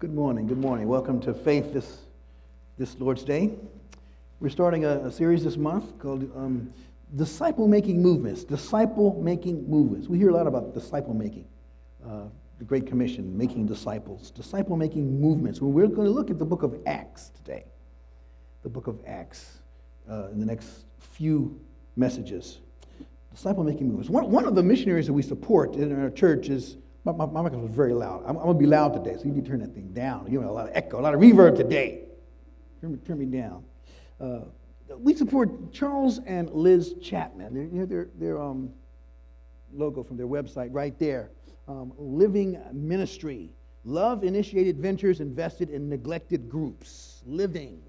Good morning. Good morning. Welcome to Faith this, this Lord's Day. We're starting a, a series this month called um, Disciple Making Movements. Disciple Making Movements. We hear a lot about disciple making, uh, the Great Commission, making disciples, disciple making movements. Well, we're going to look at the book of Acts today. The book of Acts uh, in the next few messages. Disciple making movements. One, one of the missionaries that we support in our church is my, my, my microphone was very loud. I'm, I'm going to be loud today, so you need to turn that thing down. You have a lot of echo, a lot of reverb today. Turn me, turn me down. Uh, we support Charles and Liz Chapman. They're, you know, their, their um, logo from their website right there. Um, living Ministry. Love initiated ventures invested in neglected groups. Living.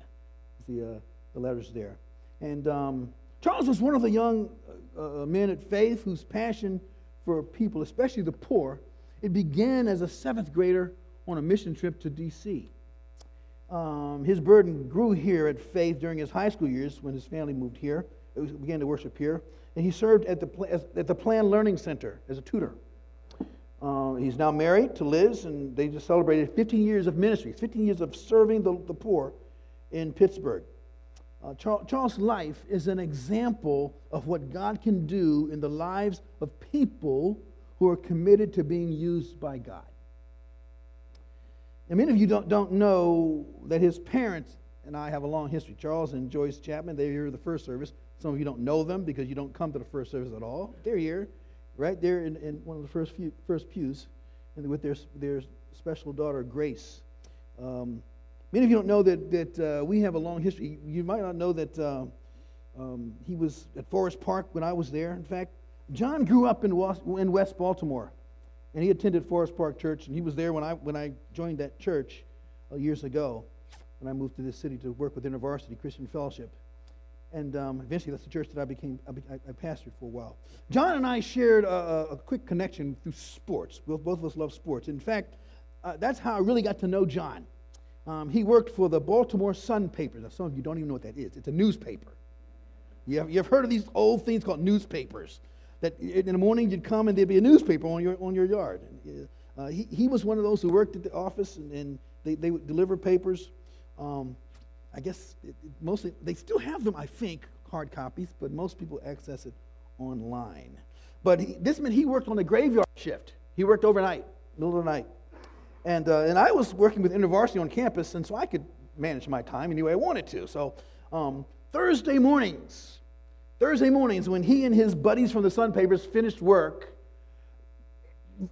The, uh, the letters there. And um, Charles was one of the young uh, uh, men at faith whose passion for people, especially the poor, it began as a seventh grader on a mission trip to D.C. Um, his burden grew here at Faith during his high school years when his family moved here. He began to worship here. And he served at the, at the Plan Learning Center as a tutor. Uh, he's now married to Liz, and they just celebrated 15 years of ministry, 15 years of serving the, the poor in Pittsburgh. Uh, Charles' life is an example of what God can do in the lives of people who are committed to being used by God. And many of you don't, don't know that his parents and I have a long history. Charles and Joyce Chapman, they're here at the first service. Some of you don't know them because you don't come to the first service at all. They're here, right there in, in one of the first, few, first pews, and with their, their special daughter, Grace. Um, many of you don't know that, that uh, we have a long history. You might not know that uh, um, he was at Forest Park when I was there. In fact, John grew up in West Baltimore, and he attended Forest Park Church, and he was there when I, when I joined that church uh, years ago, when I moved to this city to work with InterVarsity Christian Fellowship. And um, eventually, that's the church that I became, I, I, pastored for a while. John and I shared a, a quick connection through sports. Both, both of us love sports. In fact, uh, that's how I really got to know John. Um, he worked for the Baltimore Sun paper. Now, some of you don't even know what that is. It's a newspaper. You have, you have heard of these old things called newspapers that in the morning you'd come and there'd be a newspaper on your, on your yard. Uh, he, he was one of those who worked at the office and, and they, they would deliver papers. Um, I guess it, it mostly, they still have them, I think, hard copies, but most people access it online. But he, this meant he worked on the graveyard shift. He worked overnight, middle of the night. And, uh, and I was working with InterVarsity on campus, and so I could manage my time any way I wanted to. So um, Thursday mornings, Thursday mornings, when he and his buddies from the Sun Papers finished work,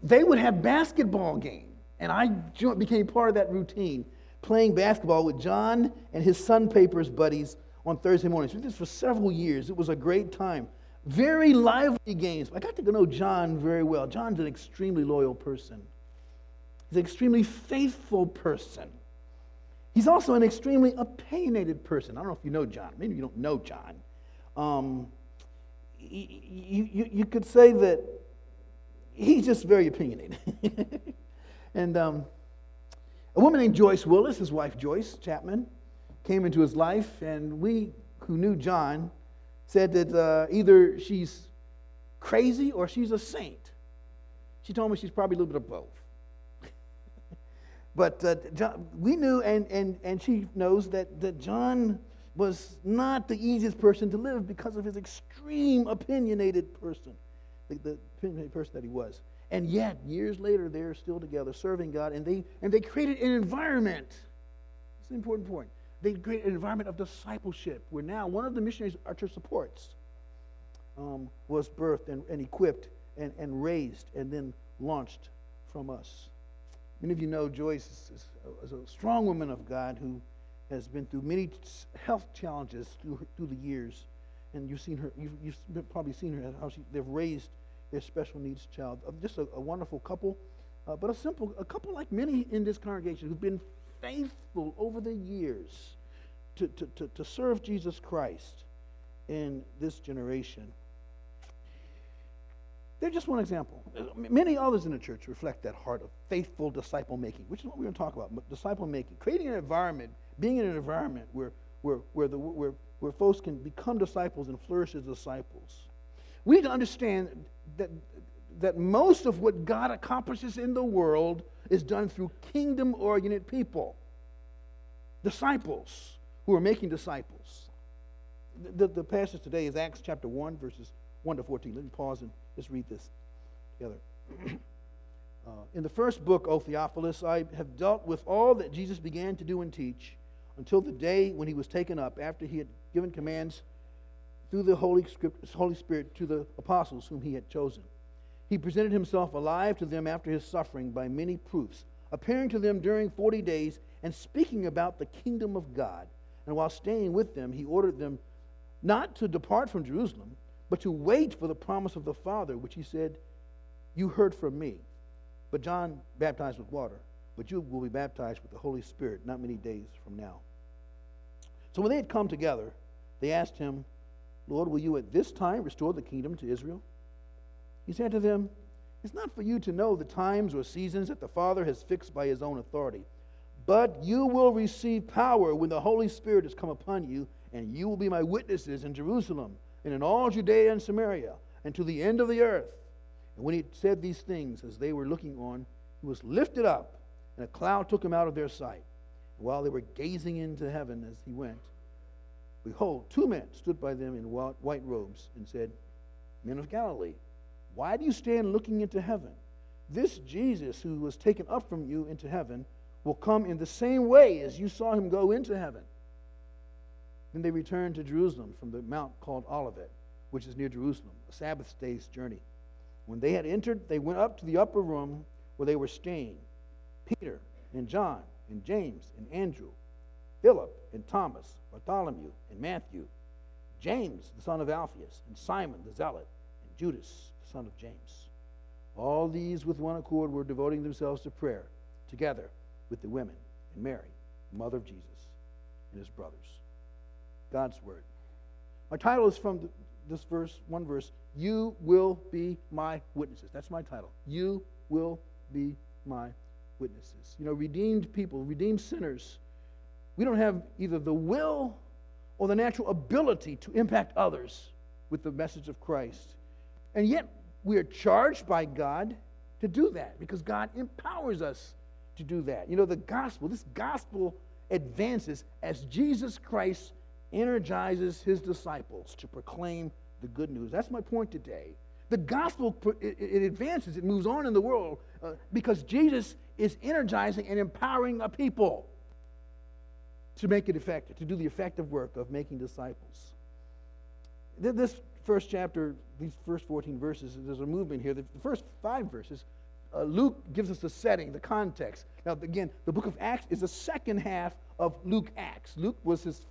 they would have basketball game. And I became part of that routine, playing basketball with John and his Sun Papers buddies on Thursday mornings. We did this for several years. It was a great time. Very lively games. I got to know John very well. John's an extremely loyal person. He's an extremely faithful person. He's also an extremely opinionated person. I don't know if you know John. Maybe you don't know John. Um, you, you, you could say that he's just very opinionated. and um, a woman named Joyce Willis, his wife Joyce Chapman, came into his life, and we who knew John said that uh, either she's crazy or she's a saint. She told me she's probably a little bit of both. but uh, John, we knew, and, and, and she knows that, that John was not the easiest person to live because of his extreme opinionated person, the, the opinionated person that he was. And yet, years later, they're still together serving God, and they, and they created an environment. It's an important point. They created an environment of discipleship where now one of the missionaries church supports um, was birthed and, and equipped and, and raised and then launched from us. Many of you know Joyce is, is a strong woman of God who has been through many health challenges through, through the years. And you've seen her, you've, you've probably seen her, how she, they've raised their special needs child. Uh, just a, a wonderful couple, uh, but a simple, a couple like many in this congregation who've been faithful over the years to, to, to, to serve Jesus Christ in this generation. They're just one example. Many others in the church reflect that heart of faithful disciple making, which is what we're going to talk about. Disciple making, creating an environment being in an environment where, where, where, the, where, where folks can become disciples and flourish as disciples. We need to understand that that most of what God accomplishes in the world is done through kingdom oriented people, disciples who are making disciples. The, the passage today is Acts chapter 1, verses 1 to 14. Let me pause and just read this together. uh, in the first book, O Theophilus, I have dealt with all that Jesus began to do and teach until the day when he was taken up, after he had given commands through the Holy, Script, Holy Spirit to the apostles whom he had chosen. He presented himself alive to them after his suffering by many proofs, appearing to them during 40 days and speaking about the kingdom of God. And while staying with them, he ordered them not to depart from Jerusalem, but to wait for the promise of the Father, which he said, You heard from me. But John baptized with water, but you will be baptized with the Holy Spirit not many days from now. So when they had come together, they asked him, Lord, will you at this time restore the kingdom to Israel? He said to them, It's not for you to know the times or seasons that the Father has fixed by his own authority, but you will receive power when the Holy Spirit has come upon you, and you will be my witnesses in Jerusalem and in all Judea and Samaria and to the end of the earth. And when he said these things, as they were looking on, he was lifted up, and a cloud took him out of their sight. While they were gazing into heaven as he went, behold, two men stood by them in white robes and said, Men of Galilee, why do you stand looking into heaven? This Jesus who was taken up from you into heaven will come in the same way as you saw him go into heaven. Then they returned to Jerusalem from the mount called Olivet, which is near Jerusalem, a Sabbath day's journey. When they had entered, they went up to the upper room where they were staying. Peter and John and James and Andrew, Philip and Thomas, Bartholomew and Matthew, James the son of Alphaeus, and Simon the Zealot, and Judas the son of James. All these with one accord were devoting themselves to prayer, together with the women and Mary, mother of Jesus, and his brothers. God's word. My title is from this verse, one verse. You will be my witnesses. That's my title. You will be my witnesses. You know, redeemed people, redeemed sinners, we don't have either the will or the natural ability to impact others with the message of Christ. And yet, we are charged by God to do that because God empowers us to do that. You know, the gospel, this gospel advances as Jesus Christ energizes his disciples to proclaim the good news. That's my point today. The gospel, it advances, it moves on in the world uh, because Jesus is energizing and empowering a people to make it effective, to do the effective work of making disciples. This first chapter, these first 14 verses, there's a movement here. The first five verses, uh, Luke gives us the setting, the context. Now, again, the book of Acts is the second half of Luke Acts. Luke was, his,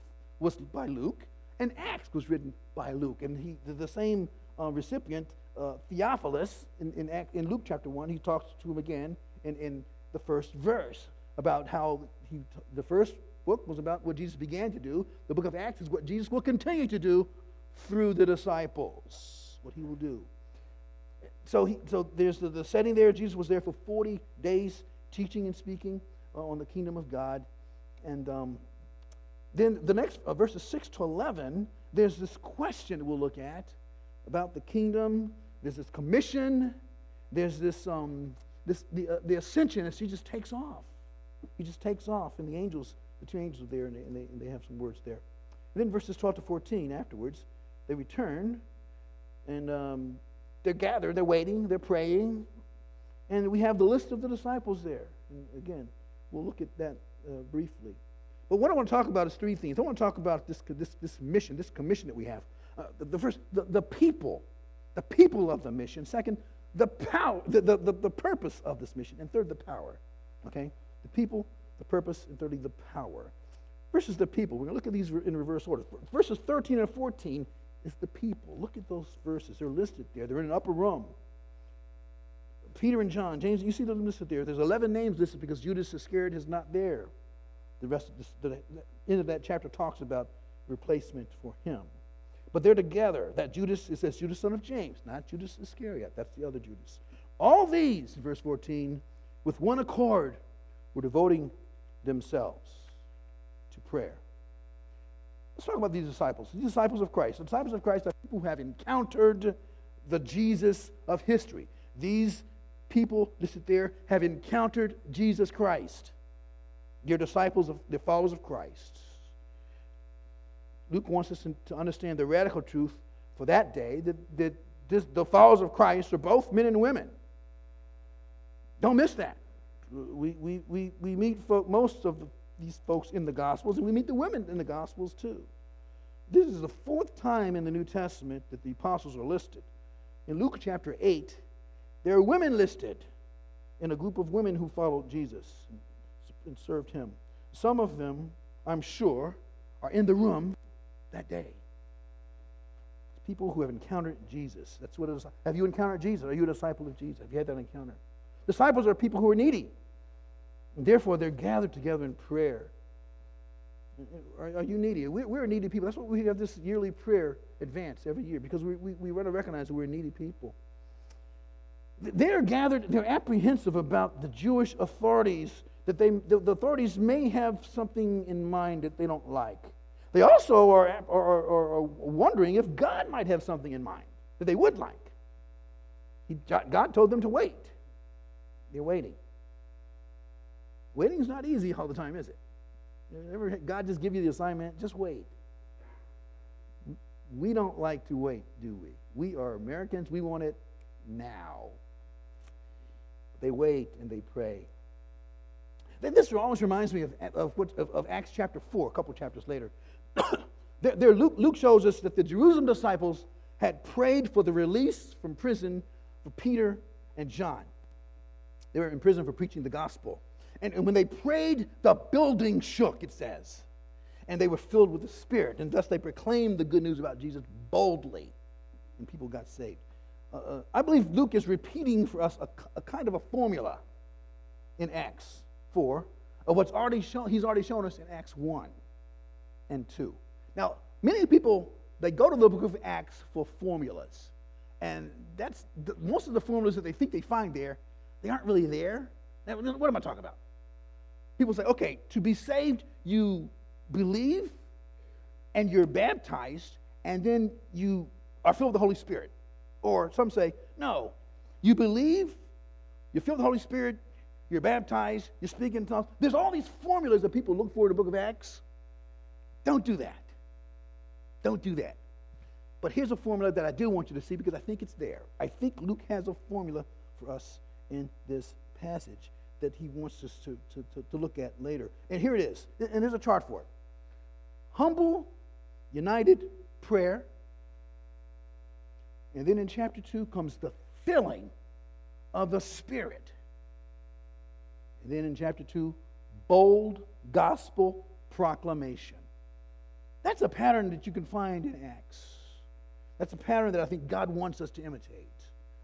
was by Luke, and Acts was written by Luke. And he, the same uh, recipient, uh, Theophilus, in, in, in, Luke chapter 1, he talks to him again in, in the first verse about how he, the first book was about what Jesus began to do. The book of Acts is what Jesus will continue to do through the disciples, what he will do. So, he, so there's the, the setting there. Jesus was there for 40 days teaching and speaking uh, on the kingdom of God. And um, then the next uh, verses 6 to 11, there's this question we'll look at about the kingdom. There's this commission. There's this, um, this the, uh, the ascension as he just takes off. He just takes off, and the angels the two angels are there, and they, and they, and they have some words there. And then verses 12 to 14, afterwards, they return, and um, they're gathered, they're waiting, they're praying, and we have the list of the disciples there. And again, we'll look at that uh, briefly. But what I want to talk about is three things. I want to talk about this, this, this mission, this commission that we have. Uh, the, the, first, the, the people, the people of the mission. Second, the power, the, the, the, the purpose of this mission. And third, the power. Okay? The people, the purpose, and thirdly, the power. Versus the people. We're going to look at these in reverse order. Verses 13 and 14 is the people. Look at those verses. They're listed there. They're in an upper room. Peter and John, James, you see them listed there. There's 11 names listed because Judas Iscariot is not there. The rest of this, the end of that chapter talks about replacement for him. But they're together. That Judas, it says Judas, son of James, not Judas Iscariot. That's the other Judas. All these, verse 14, with one accord, were devoting themselves to prayer. Let's talk about these disciples. These disciples of Christ. The disciples of Christ are people who have encountered the Jesus of history. These people listed there have encountered Jesus Christ. They're disciples of, they're followers of Christ. Luke wants us to understand the radical truth for that day that, that this, the followers of Christ are both men and women. Don't miss that. We, we, we, we meet folk, most of the, these folks in the Gospels, and we meet the women in the Gospels too. This is the fourth time in the New Testament that the apostles are listed. In Luke chapter 8, there are women listed in a group of women who followed Jesus and served him. Some of them, I'm sure, are in the room that day. It's People who have encountered Jesus. That's what it is. Have you encountered Jesus? Are you a disciple of Jesus? Have you had that encounter? Disciples are people who are needy. And therefore, they're gathered together in prayer. Are, are you needy? We're, we're, needy people. That's why we have this yearly prayer advance every year because we, we, we want to recognize that we're needy people. They're gathered, they're apprehensive about the Jewish authorities, that they, the, the authorities may have something in mind that they don't like. They also are, are, are, are wondering if God might have something in mind that they would like. He, God told them to wait. They're waiting. Waiting is not easy all the time, is it? Ever God just give you the assignment? Just wait. We don't like to wait, do we? We are Americans. We want it now. They wait and they pray. This always reminds me of, of, of, of Acts chapter 4, a couple chapters later. there, there Luke, Luke shows us that the Jerusalem disciples had prayed for the release from prison for Peter and John. They were in prison for preaching the gospel. And, and when they prayed, the building shook, it says. And they were filled with the Spirit. And thus they proclaimed the good news about Jesus boldly. And people got saved. Uh, uh, I believe Luke is repeating for us a, a, kind of a formula in Acts 4 of what's already shown, he's already shown us in Acts 1 and 2. Now, many people, they go to the book of Acts for formulas. And that's the, most of the formulas that they think they find there, they aren't really there. What am I talking about? People say, okay, to be saved, you believe and you're baptized, and then you are filled with the Holy Spirit. Or some say, no, you believe, you feel the Holy Spirit, you're baptized, you speak in tongues. There's all these formulas that people look for in the book of Acts. Don't do that. Don't do that. But here's a formula that I do want you to see because I think it's there. I think Luke has a formula for us in this passage that he wants us to, to, to, to look at later. And here it is. And there's a chart for it. Humble, united prayer. And then in chapter 2 comes the filling of the Spirit. And then in chapter 2, bold gospel proclamation. That's a pattern that you can find in Acts. That's a pattern that I think God wants us to imitate.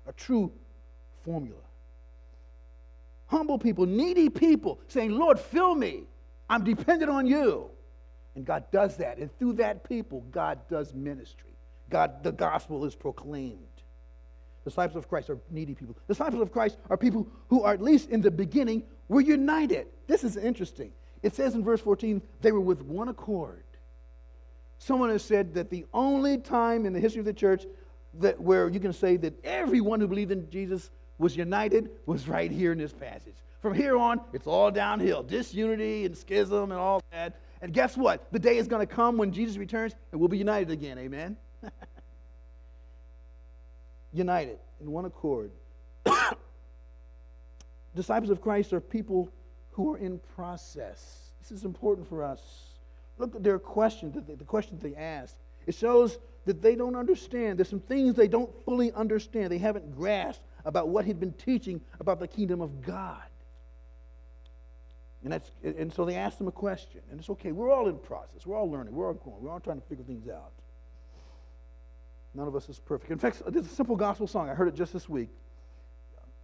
A true formula humble people, needy people, saying, Lord, fill me. I'm dependent on you. And God does that. And through that people, God does ministry. God, the gospel is proclaimed. Disciples of Christ are needy people. Disciples of Christ are people who are, at least in the beginning, were united. This is interesting. It says in verse 14, they were with one accord. Someone has said that the only time in the history of the church that where you can say that everyone who believed in Jesus was united was right here in this passage. From here on, it's all downhill disunity and schism and all that. And guess what? The day is going to come when Jesus returns and we'll be united again. Amen? United in one accord. Disciples of Christ are people who are in process. This is important for us. Look at their question, the question they ask. It shows that they don't understand. There's some things they don't fully understand. They haven't grasped about what he'd been teaching about the kingdom of God. And, that's, and so they asked him a question. And it's okay. We're all in process. We're all learning. We're all growing. We're all trying to figure things out. None of us is perfect. In fact, there's a simple gospel song. I heard it just this week.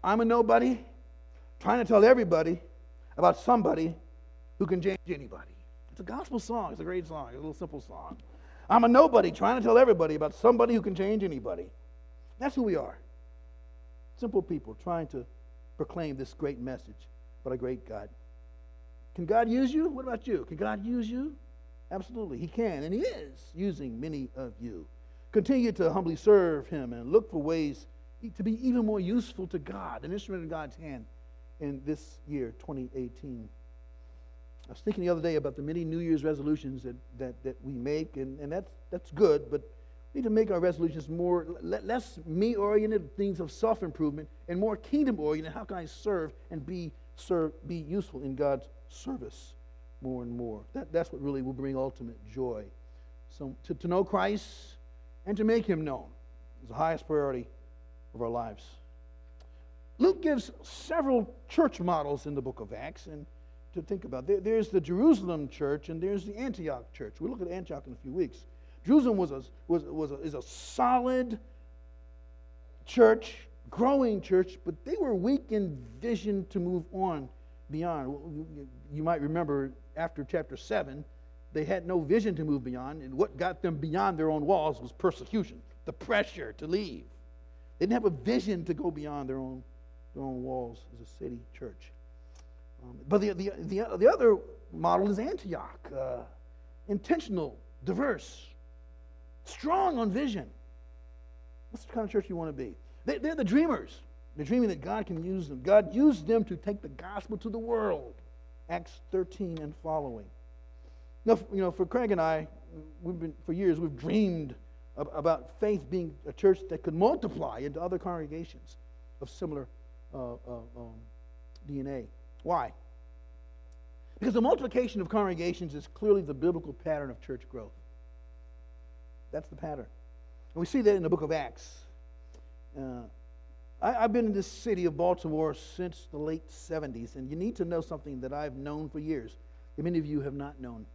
I'm a nobody trying to tell everybody about somebody who can change anybody. It's a gospel song. It's a great song. It's a little simple song. I'm a nobody trying to tell everybody about somebody who can change anybody. That's who we are. Simple people trying to proclaim this great message about a great God. Can God use you? What about you? Can God use you? Absolutely, He can, and He is using many of you. Continue to humbly serve Him and look for ways to be even more useful to God, an instrument in God's hand in this year, 2018. I was thinking the other day about the many New Year's resolutions that, that, that we make, and, and that's, that's good, but we need to make our resolutions more, less me oriented, things of self improvement, and more kingdom oriented. How can I serve and be, serve, be useful in God's service more and more? That, that's what really will bring ultimate joy. So to, to know Christ and to make him known is the highest priority of our lives. Luke gives several church models in the book of Acts and to think about. There, there's the Jerusalem church and there's the Antioch church. We'll look at Antioch in a few weeks. Jerusalem was a, was, was a, is a solid church, growing church, but they were weak in vision to move on beyond. You might remember after chapter 7, they had no vision to move beyond, and what got them beyond their own walls was persecution, the pressure to leave. They didn't have a vision to go beyond their own, their own walls as a city church. Um, but the, the, the, the, other model is Antioch uh, intentional, diverse, strong on vision. What's the kind of church you want to be? They, they're the dreamers. They're dreaming that God can use them. God used them to take the gospel to the world. Acts 13 and following. Now, you know, for Craig and I, we've been for years we've dreamed about faith being a church that could multiply into other congregations of similar uh, uh, um, DNA. Why? Because the multiplication of congregations is clearly the biblical pattern of church growth. That's the pattern. And we see that in the book of Acts. Uh, I, have been in this city of Baltimore since the late 70s, and you need to know something that I've known for years, that many of you have not known.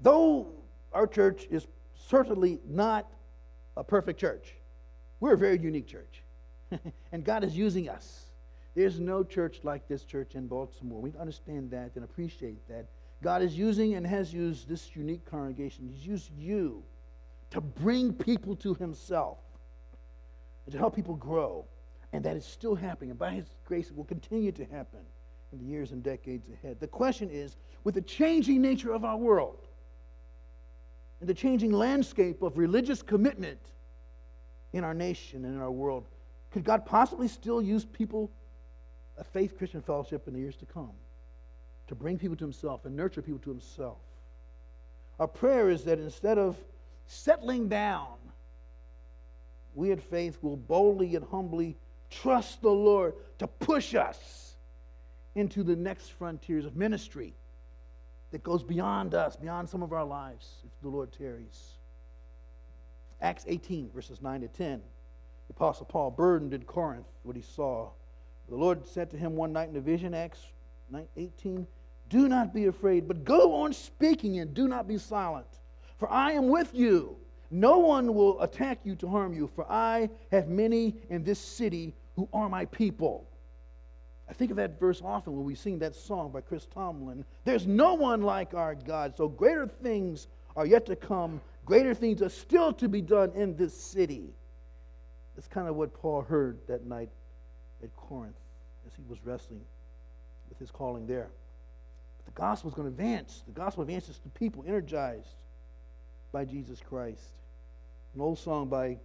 Though our church is certainly not a perfect church, we're a very unique church. and God is using us. There's no church like this church in Baltimore. We understand that and appreciate that. God is using and has used this unique congregation. He's used you to bring people to Himself and to help people grow. And that is still happening. And by His grace, it will continue to happen in the years and decades ahead. The question is with the changing nature of our world and the changing landscape of religious commitment in our nation and in our world, could God possibly still use people, a faith Christian fellowship, in the years to come to bring people to Himself and nurture people to Himself? Our prayer is that instead of settling down, we at faith will boldly and humbly trust the Lord to push us into the next frontiers of ministry that goes beyond us, beyond some of our lives, if the Lord tarries. Acts 18, verses 9 to 10. The Apostle Paul burdened in Corinth what he saw. The Lord said to him one night in a vision, Acts 18, Do not be afraid, but go on speaking and do not be silent for I am with you. No one will attack you to harm you, for I have many in this city who are my people. I think of that verse often when we sing that song by Chris Tomlin. There's no one like our God, so greater things are yet to come. Greater things are still to be done in this city. That's kind of what Paul heard that night at Corinth as he was wrestling with his calling there. But the gospel is going to advance. The gospel advances to people energized by Jesus Christ. An old song by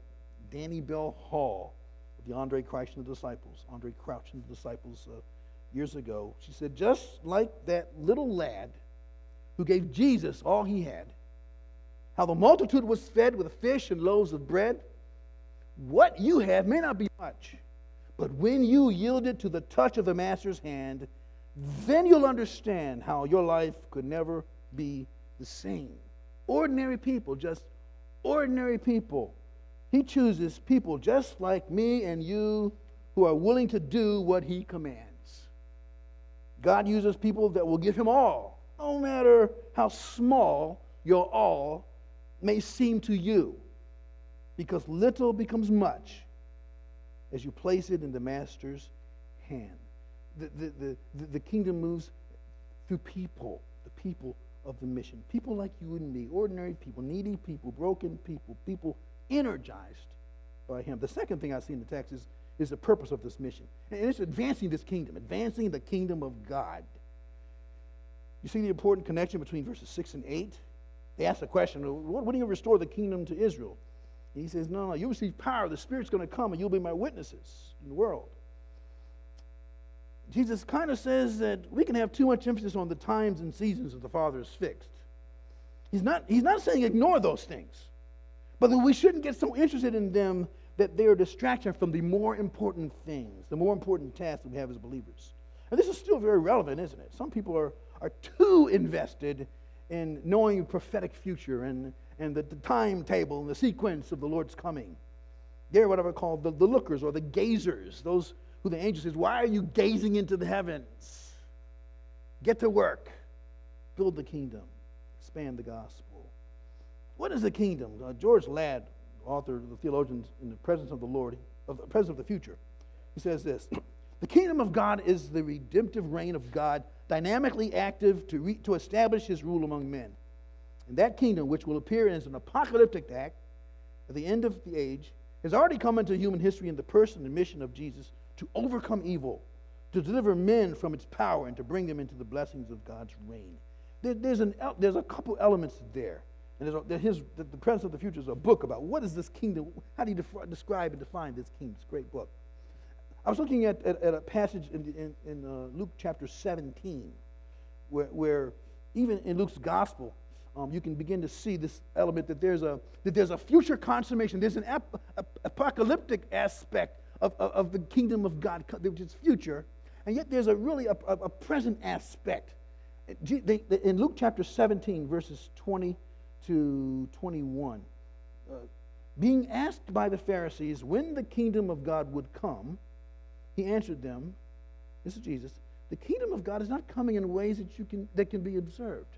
Danniebelle Hall the Andraé Crouch and the Disciples, Andraé Crouch and the Disciples uh, years ago. She said, just like that little lad who gave Jesus all he had, how the multitude was fed with fish and loaves of bread, what you have may not be much, but when you yield it to the touch of the Master's hand, then you'll understand how your life could never be the same. Ordinary people, just ordinary people. He chooses people just like me and you who are willing to do what He commands. God uses people that will give Him all, no matter how small your all may seem to you, because little becomes much as you place it in the Master's hand. The, the, the, the, kingdom moves through people, the people of the mission. People like you and me, ordinary people, needy people, broken people, people energized by Him. The second thing I see in the text is, is the purpose of this mission. And it's advancing this kingdom, advancing the kingdom of God. You see the important connection between verses 6 and 8? They ask the question, What when do you restore the kingdom to Israel? And he says, No, no, you receive power. The Spirit's going to come and you'll be my witnesses in the world. Jesus kind of says that we can have too much emphasis on the times and seasons that the Father has fixed. He's not, he's not saying ignore those things, but we shouldn't get so interested in them that they are a distraction from the more important things, the more important tasks that we have as believers. And this is still very relevant, isn't it? Some people are, are too invested in knowing prophetic future and, and the, the timetable and the sequence of the Lord's coming. They're what I would call the, the lookers or the gazers, those who the angel says, Why are you gazing into the heavens? Get to work, build the kingdom, expand the gospel. What is the kingdom? Uh, George Ladd, author of the theologians in the presence of the Lord, of the presence of the future, he says this The kingdom of God is the redemptive reign of God, dynamically active to, re- to establish his rule among men. And that kingdom, which will appear as an apocalyptic act at the end of the age, has already come into human history in the person and mission of Jesus to overcome evil, to deliver men from its power, and to bring them into the blessings of God's reign. There, there's, an, there's a couple elements there. And his, the, the Presence of the Future is a book about what is this kingdom, how do you def- describe and define this kingdom? It's a great book. I was looking at, at, at a passage in, in, in uh, Luke chapter 17, where, where even in Luke's gospel, um, you can begin to see this element that there's a, that there's a future consummation, there's an ap- ap- apocalyptic aspect of, of, of, the kingdom of God, which is future, and yet there's a really a, a present aspect. In Luke chapter 17, verses 20 to 21, uh, being asked by the Pharisees when the kingdom of God would come, he answered them, this is Jesus, the kingdom of God is not coming in ways that, you can, that can be observed.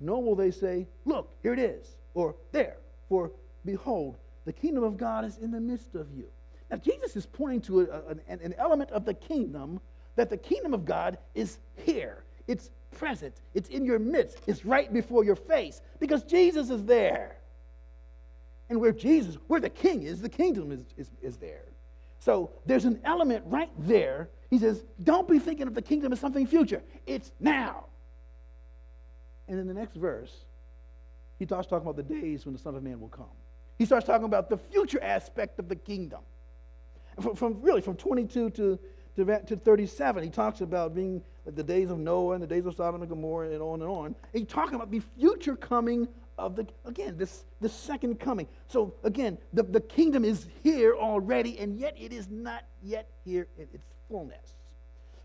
Nor will they say, look, here it is, or there, for behold, the kingdom of God is in the midst of you. Now, Jesus is pointing to a, a, an, an element of the kingdom that the kingdom of God is here. It's present. It's in your midst. It's right before your face because Jesus is there. And where Jesus, where the king is, the kingdom is, is, is there. So there's an element right there. He says, don't be thinking of the kingdom as something future. It's now. And in the next verse, he starts talking about the days when the Son of Man will come. He starts talking about the future aspect of the kingdom. From, from really from 22 to, to, to 37, he talks about being like the days of Noah and the days of Sodom and Gomorrah and on and on. He's talking about the future coming of the, again, this, the second coming. So again, the, the kingdom is here already, and yet it is not yet here in its fullness.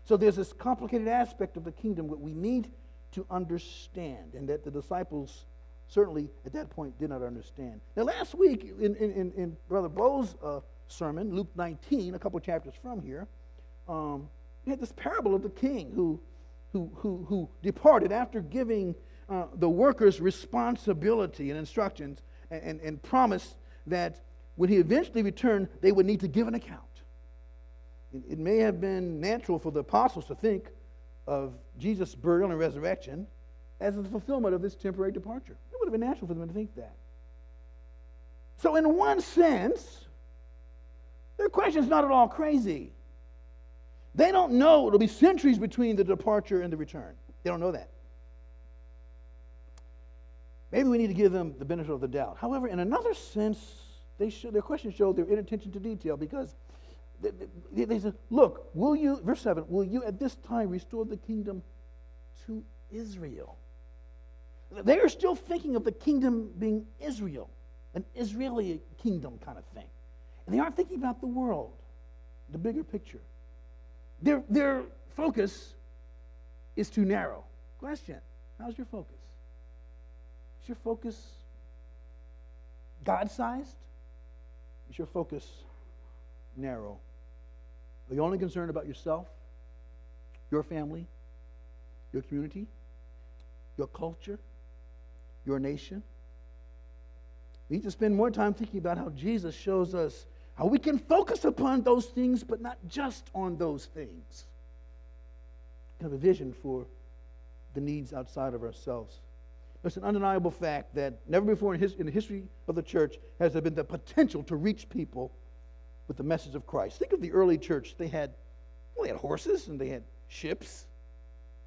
So there's this complicated aspect of the kingdom that we need to understand, and that the disciples certainly at that point did not understand. Now, last week in, in, in Brother Bo's uh, sermon, Luke 19, a couple chapters from here, um, we had this parable of the king who, who, who, who departed after giving uh, the workers responsibility and instructions and, and, and promised that when he eventually returned, they would need to give an account. It, it may have been natural for the apostles to think of Jesus' burial and resurrection as the fulfillment of this temporary departure. It would have been natural for them to think that. So, in one sense, their question is not at all crazy. They don't know it'll be centuries between the departure and the return. They don't know that. Maybe we need to give them the benefit of the doubt. However, in another sense, they show, their question showed their inattention to detail because they, they, they said, Look, will you, verse 7, will you at this time restore the kingdom to Israel? They are still thinking of the kingdom being Israel, an Israeli kingdom kind of thing. And they aren't thinking about the world, the bigger picture. Their, their focus is too narrow. Question How's your focus? Is your focus God sized? Is your focus narrow? Are you only concerned about yourself, your family, your community, your culture, your nation? We need to spend more time thinking about how Jesus shows us we can focus upon those things, but not just on those things. Have a vision for the needs outside of ourselves. It's an undeniable fact that never before in, his, in the history of the church has there been the potential to reach people with the message of Christ. Think of the early church. They had, well, they had horses and they had ships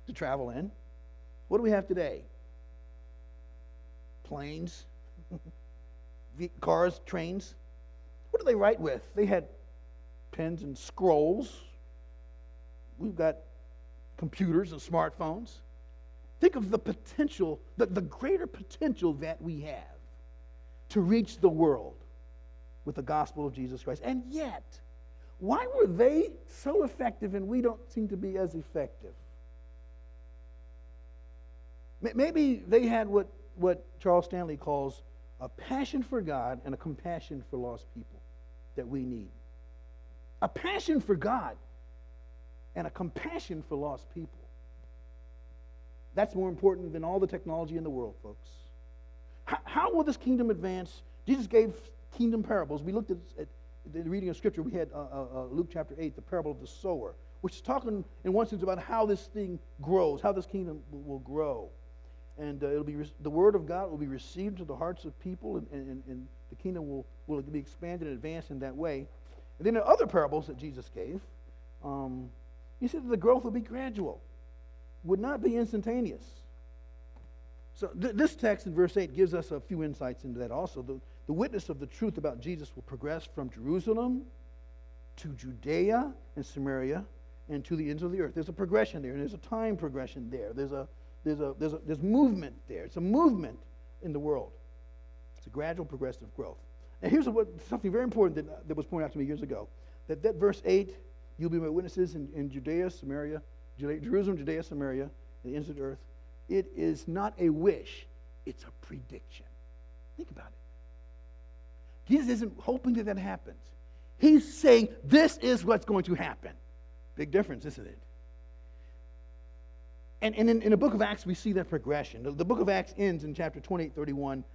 to travel in. What do we have today? Planes, cars, trains. What do they write with? They had pens and scrolls. We've got computers and smartphones. Think of the potential, the, the greater potential that we have to reach the world with the gospel of Jesus Christ. And yet, why were they so effective and we don't seem to be as effective? Maybe they had what, what Charles Stanley calls a passion for God and a compassion for lost people that we need. A passion for God and a compassion for lost people. That's more important than all the technology in the world, folks. How, how will this kingdom advance? Jesus gave kingdom parables. We looked at, at the reading of Scripture. We had uh, uh, uh, Luke chapter 8, the parable of the sower, which is talking in one sense about how this thing grows, how this kingdom will, grow. And uh, it'll be the word of God will be received to the hearts of people, and, and, and the kingdom will, will be expanded and advanced in that way. And then the other parables that Jesus gave, um, he said the growth will be gradual, would not be instantaneous. So th- this text in verse 8 gives us a few insights into that also. The, the witness of the truth about Jesus will progress from Jerusalem to Judea and Samaria and to the ends of the earth. There's a progression there, and there's a time progression there. There's a there's a there's a there's movement there. It's a movement in the world. It's a gradual progressive growth. And here's what something very important that, that was pointed out to me years ago. That that verse 8, you'll be my witnesses in, in Judea, Samaria, Judea, Jerusalem, Judea, Samaria, and the ends of the earth. It is not a wish, it's a prediction. Think about it. Jesus isn't hoping that that happens. He's saying, this is what's going to happen. Big difference, isn't it? And, and in, in the book of Acts, we see that progression. The, the book of Acts ends in chapter 28, 31.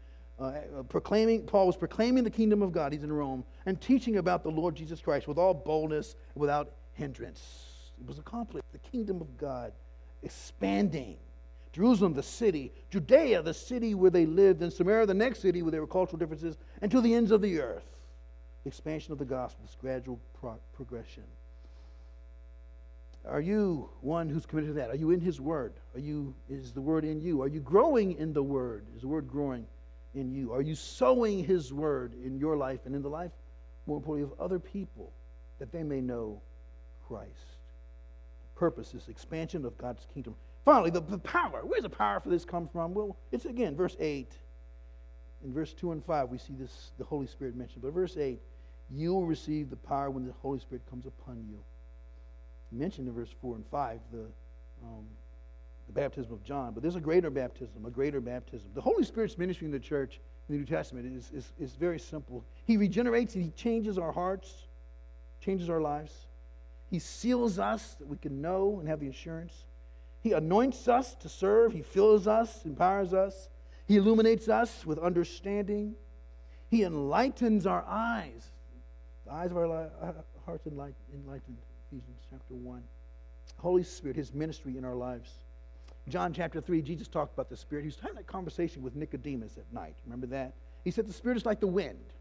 Uh, uh, proclaiming, Paul was proclaiming the kingdom of God, he's in Rome, and teaching about the Lord Jesus Christ with all boldness, without hindrance. It was accomplished. The kingdom of God expanding. Jerusalem, the city, Judea, the city where they lived, and Samaria, the next city where there were cultural differences, and to the ends of the earth. The expansion of the gospel, this gradual pro- progression. Are you one who's committed to that? Are you in His Word? Are you is the Word in you? Are you growing in the Word? Is the Word growing in you? Are you sowing His Word in your life and in the life, more importantly, of other people, that they may know Christ? The Purpose is expansion of God's kingdom. Finally, the, the power. Where's the power for this come from? Well, it's again verse 8. In verse 2 and 5, we see this the Holy Spirit mentioned. But verse 8, you will receive the power when the Holy Spirit comes upon you. mentioned in verse 4 and 5 the, um, the baptism of John, but there's a greater baptism, a greater baptism. The Holy Spirit's ministry in the church in the New Testament is, is, is very simple. He regenerates and He changes our hearts, changes our lives. He seals us that we can know and have the assurance. He anoints us to serve. He fills us, empowers us. He illuminates us with understanding. He enlightens our eyes. The eyes of our li- uh, hearts enlightened, enlightened. Ephesians chapter 1. Holy Spirit, His ministry in our lives. John chapter 3, Jesus talked about the Spirit. He was having that conversation with Nicodemus at night. Remember that? He said the Spirit is like the wind.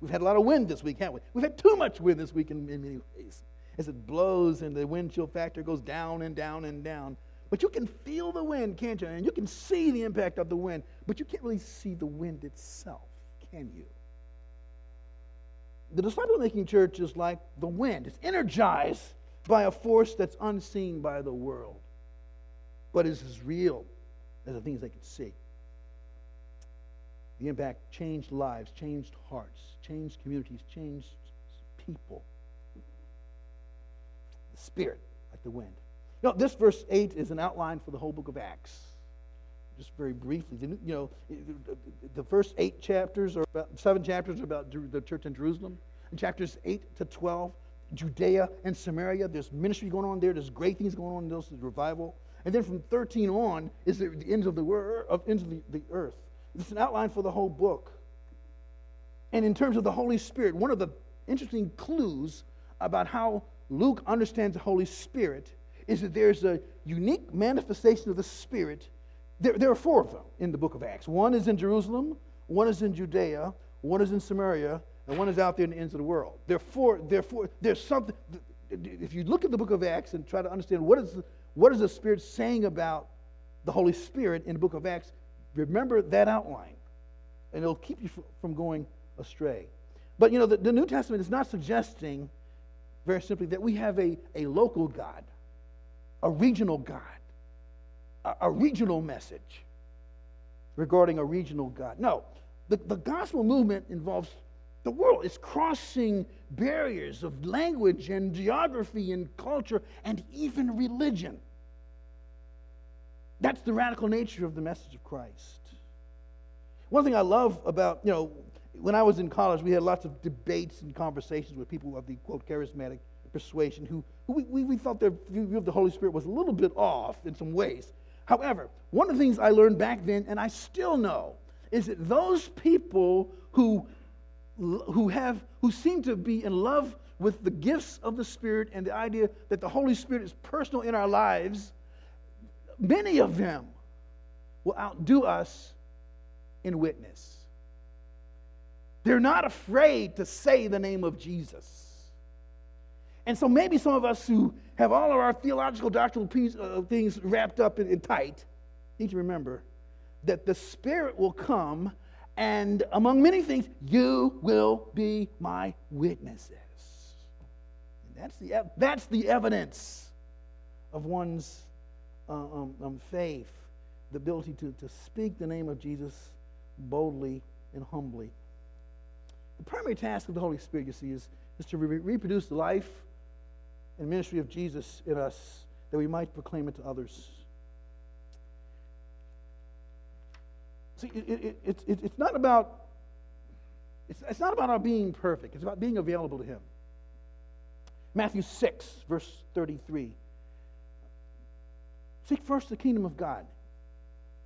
We've had a lot of wind this week, haven't we? We've had too much wind this week in, in many ways. As it blows and the wind chill factor goes down and down and down. But you can feel the wind, can't you? And you can see the impact of the wind, but you can't really see the wind itself, can you? The disciple making church is like the wind, it's energized by a force that's unseen by the world, but is as real as the things they could see. The impact changed lives, changed hearts, changed communities, changed people. The spirit, like the wind. You know, this verse 8 is an outline for the whole book of Acts. Just very briefly, you know, the first eight chapters or about seven chapters are about the church in Jerusalem. In chapters 8 to 12, Judea and Samaria, there's ministry going on there. There's great things going on there's revival. And then from 13 on is the, the ends of the, of, ends of the, the earth. It's an outline for the whole book. And in terms of the Holy Spirit, one of the interesting clues about how Luke understands the Holy Spirit is that there's a unique manifestation of the Spirit. There, there are four of them in the book of Acts. One is in Jerusalem, one is in Judea, one is in Samaria, and one is out there in the ends of the world. Therefore, therefore, there's something. If you look at the book of Acts and try to understand what is what is the Spirit saying about the Holy Spirit in the book of Acts, remember that outline, and it'll keep you from going astray. But you know, the, the New Testament is not suggesting, very simply, that we have a, a local God, a regional God, a, a regional message regarding a regional God. No, the, the gospel movement involves the world. It's crossing barriers of language and geography and culture and even religion. That's the radical nature of the message of Christ. One thing I love about, you know, when I was in college, we had lots of debates and conversations with people of the quote charismatic persuasion who, who we, we thought their view of the Holy Spirit was a little bit off in some ways. However, one of the things I learned back then, and I still know, is that those people who, who, have, who seem to be in love with the gifts of the Spirit and the idea that the Holy Spirit is personal in our lives, many of them will outdo us in witness. They're not afraid to say the name of Jesus. And so maybe some of us who have all of our theological, doctrinal piece, uh, things wrapped up in, tight need to remember that the Spirit will come and, among many things, you will be my witnesses. And that's the, that's the evidence of one's uh, um, um, faith, the ability to, to speak the name of Jesus boldly and humbly. The primary task of the Holy Spirit, you see, is, is to re- reproduce the life and ministry of Jesus in us that we might proclaim it to others. See, it, it, it, it, it's not about it's, it's not about our being perfect. It's about being available to Him. Matthew 6, verse 33. Seek first the kingdom of God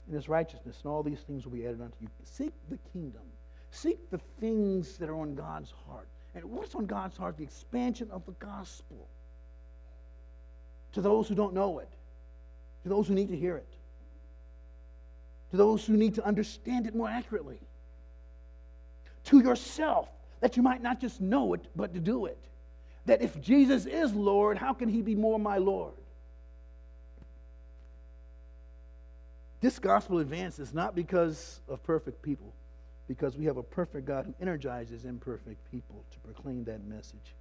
and His righteousness, and all these things will be added unto you. Seek the kingdom. Seek the things that are on God's heart. And what's on God's heart? The expansion of the gospel to those who don't know it, to those who need to hear it, to those who need to understand it more accurately, to yourself, that you might not just know it, but to do it. That if Jesus is Lord, how can he be more my Lord? This gospel advances not because of perfect people because we have a perfect God who energizes imperfect people to proclaim that message.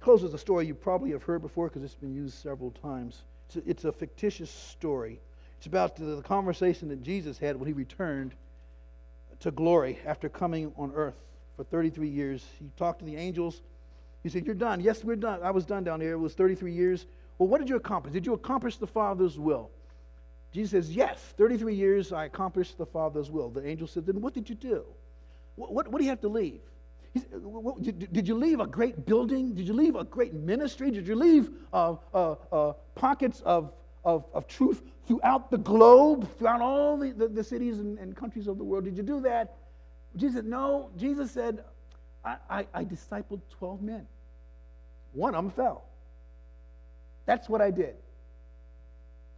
Close with a story you probably have heard before because it's been used several times. It's a, it's a fictitious story. It's about the, the conversation that Jesus had when he returned to glory after coming on earth for 33 years. He talked to the angels. He said, You're done. Yes, we're done. I was done down here. It was 33 years. Well, what did you accomplish? Did you accomplish the Father's will? Jesus says, Yes, 33 years I accomplished the Father's will. The angel said, Then what did you do? What, what, what do you have to leave? Said, what, did you leave a great building? Did you leave a great ministry? Did you leave uh, uh, uh, pockets of, of, of, truth throughout the globe, throughout all the, the, the cities and, and, countries of the world? Did you do that? Jesus said, No. Jesus said, I, I, I discipled 12 men. One of them fell. That's what I did.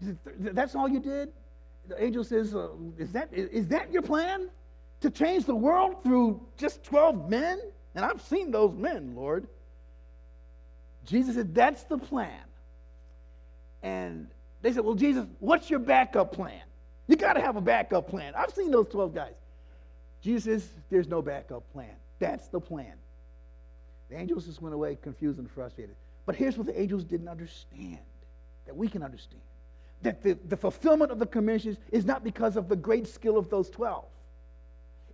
That's all you did? The angel says, uh, is, that, is that your plan? To change the world through just 12 men? And I've seen those men, Lord. Jesus said, That's the plan. And they said, Well, Jesus, what's your backup plan? You got to have a backup plan. I've seen those 12 guys. Jesus says, There's no backup plan. That's the plan. The angels just went away confused and frustrated. But here's what the angels didn't understand that we can understand that the, the fulfillment of the commissions is not because of the great skill of those 12.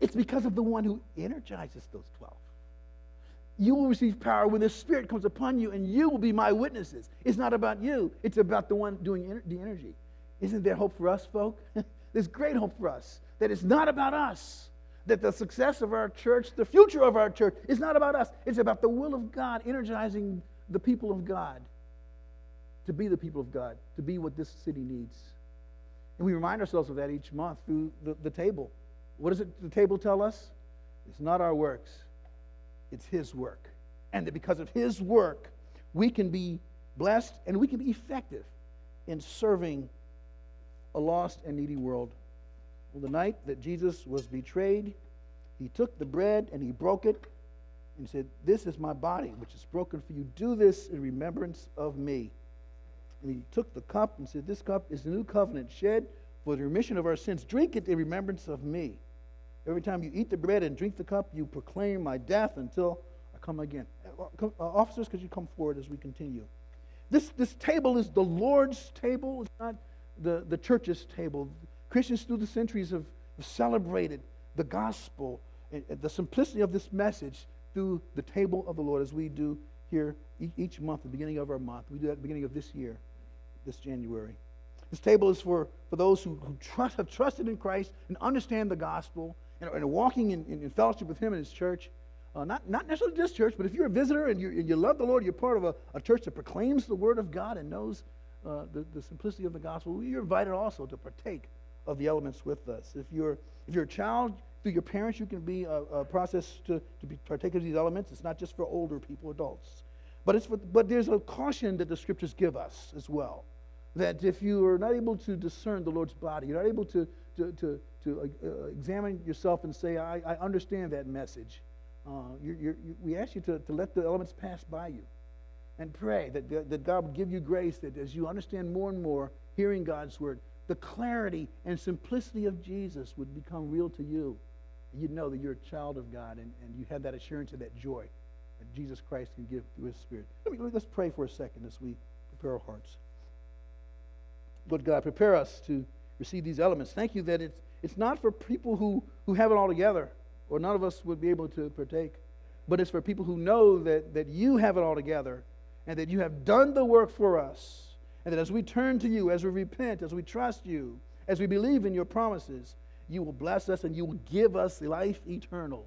It's because of the one who energizes those 12. You will receive power when the Spirit comes upon you, and you will be my witnesses. It's not about you, it's about the one doing the energy. Isn't there hope for us, folk? There's great hope for us that it's not about us. That the success of our church, the future of our church, is not about us. It's about the will of God energizing the people of God to be the people of God, to be what this city needs. And we remind ourselves of that each month through the, the table. What does it, the table tell us? It's not our works, it's His work. And that because of His work, we can be blessed and we can be effective in serving a lost and needy world. Well, the night that Jesus was betrayed, he took the bread and he broke it and said, This is my body, which is broken for you. Do this in remembrance of me. And he took the cup and said, This cup is the new covenant shed for the remission of our sins. Drink it in remembrance of me. Every time you eat the bread and drink the cup, you proclaim my death until I come again. Uh, uh, officers, could you come forward as we continue? This, this table is the Lord's table, it's not the, the church's table. Christians through the centuries have, celebrated the gospel, and the simplicity of this message through the table of the Lord as we do here each month, the beginning of our month. We do that at the beginning of this year, this January. This table is for, for those who, who trust, have trusted in Christ and understand the gospel and, and are walking in, in, in, fellowship with Him and His church. Uh, not, not necessarily this church, but if you're a visitor and you, and you love the Lord, you're part of a, a church that proclaims the Word of God and knows uh, the, the simplicity of the gospel, you're invited also to partake of the elements with us. If you're, if you're a child, through your parents, you can be a, a process to, to be partake of these elements. It's not just for older people, adults. But, it's for, but there's a caution that the scriptures give us as well. That if you are not able to discern the Lord's body, you're not able to, to, to, to uh, examine yourself and say, I, I understand that message, uh, you're, you're, you, we ask you to, to let the elements pass by you and pray that, that God would give you grace that as you understand more and more hearing God's word, the clarity and simplicity of Jesus would become real to you. You'd know that you're a child of God and, and you have that assurance and that joy that Jesus Christ can give through his Spirit. Let me, let's pray for a second as we prepare our hearts. Lord God, prepare us to receive these elements. Thank you that it's, it's not for people who, who have it all together, or none of us would be able to partake, but it's for people who know that, that you have it all together and that you have done the work for us. And that as we turn to you, as we repent, as we trust you, as we believe in your promises, you will bless us and you will give us life eternal,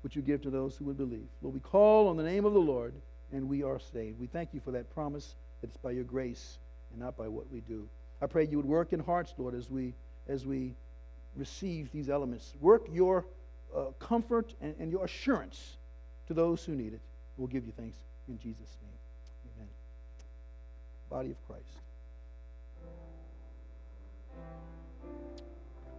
which you give to those who would believe. Lord, we call on the name of the Lord and we are saved. We thank you for that promise that it's by your grace and not by what we do. I pray you would work in hearts, Lord, as we as we receive these elements. Work your uh, comfort and, and your assurance to those who need it. We'll give you thanks in Jesus' name Amen. body of Christ.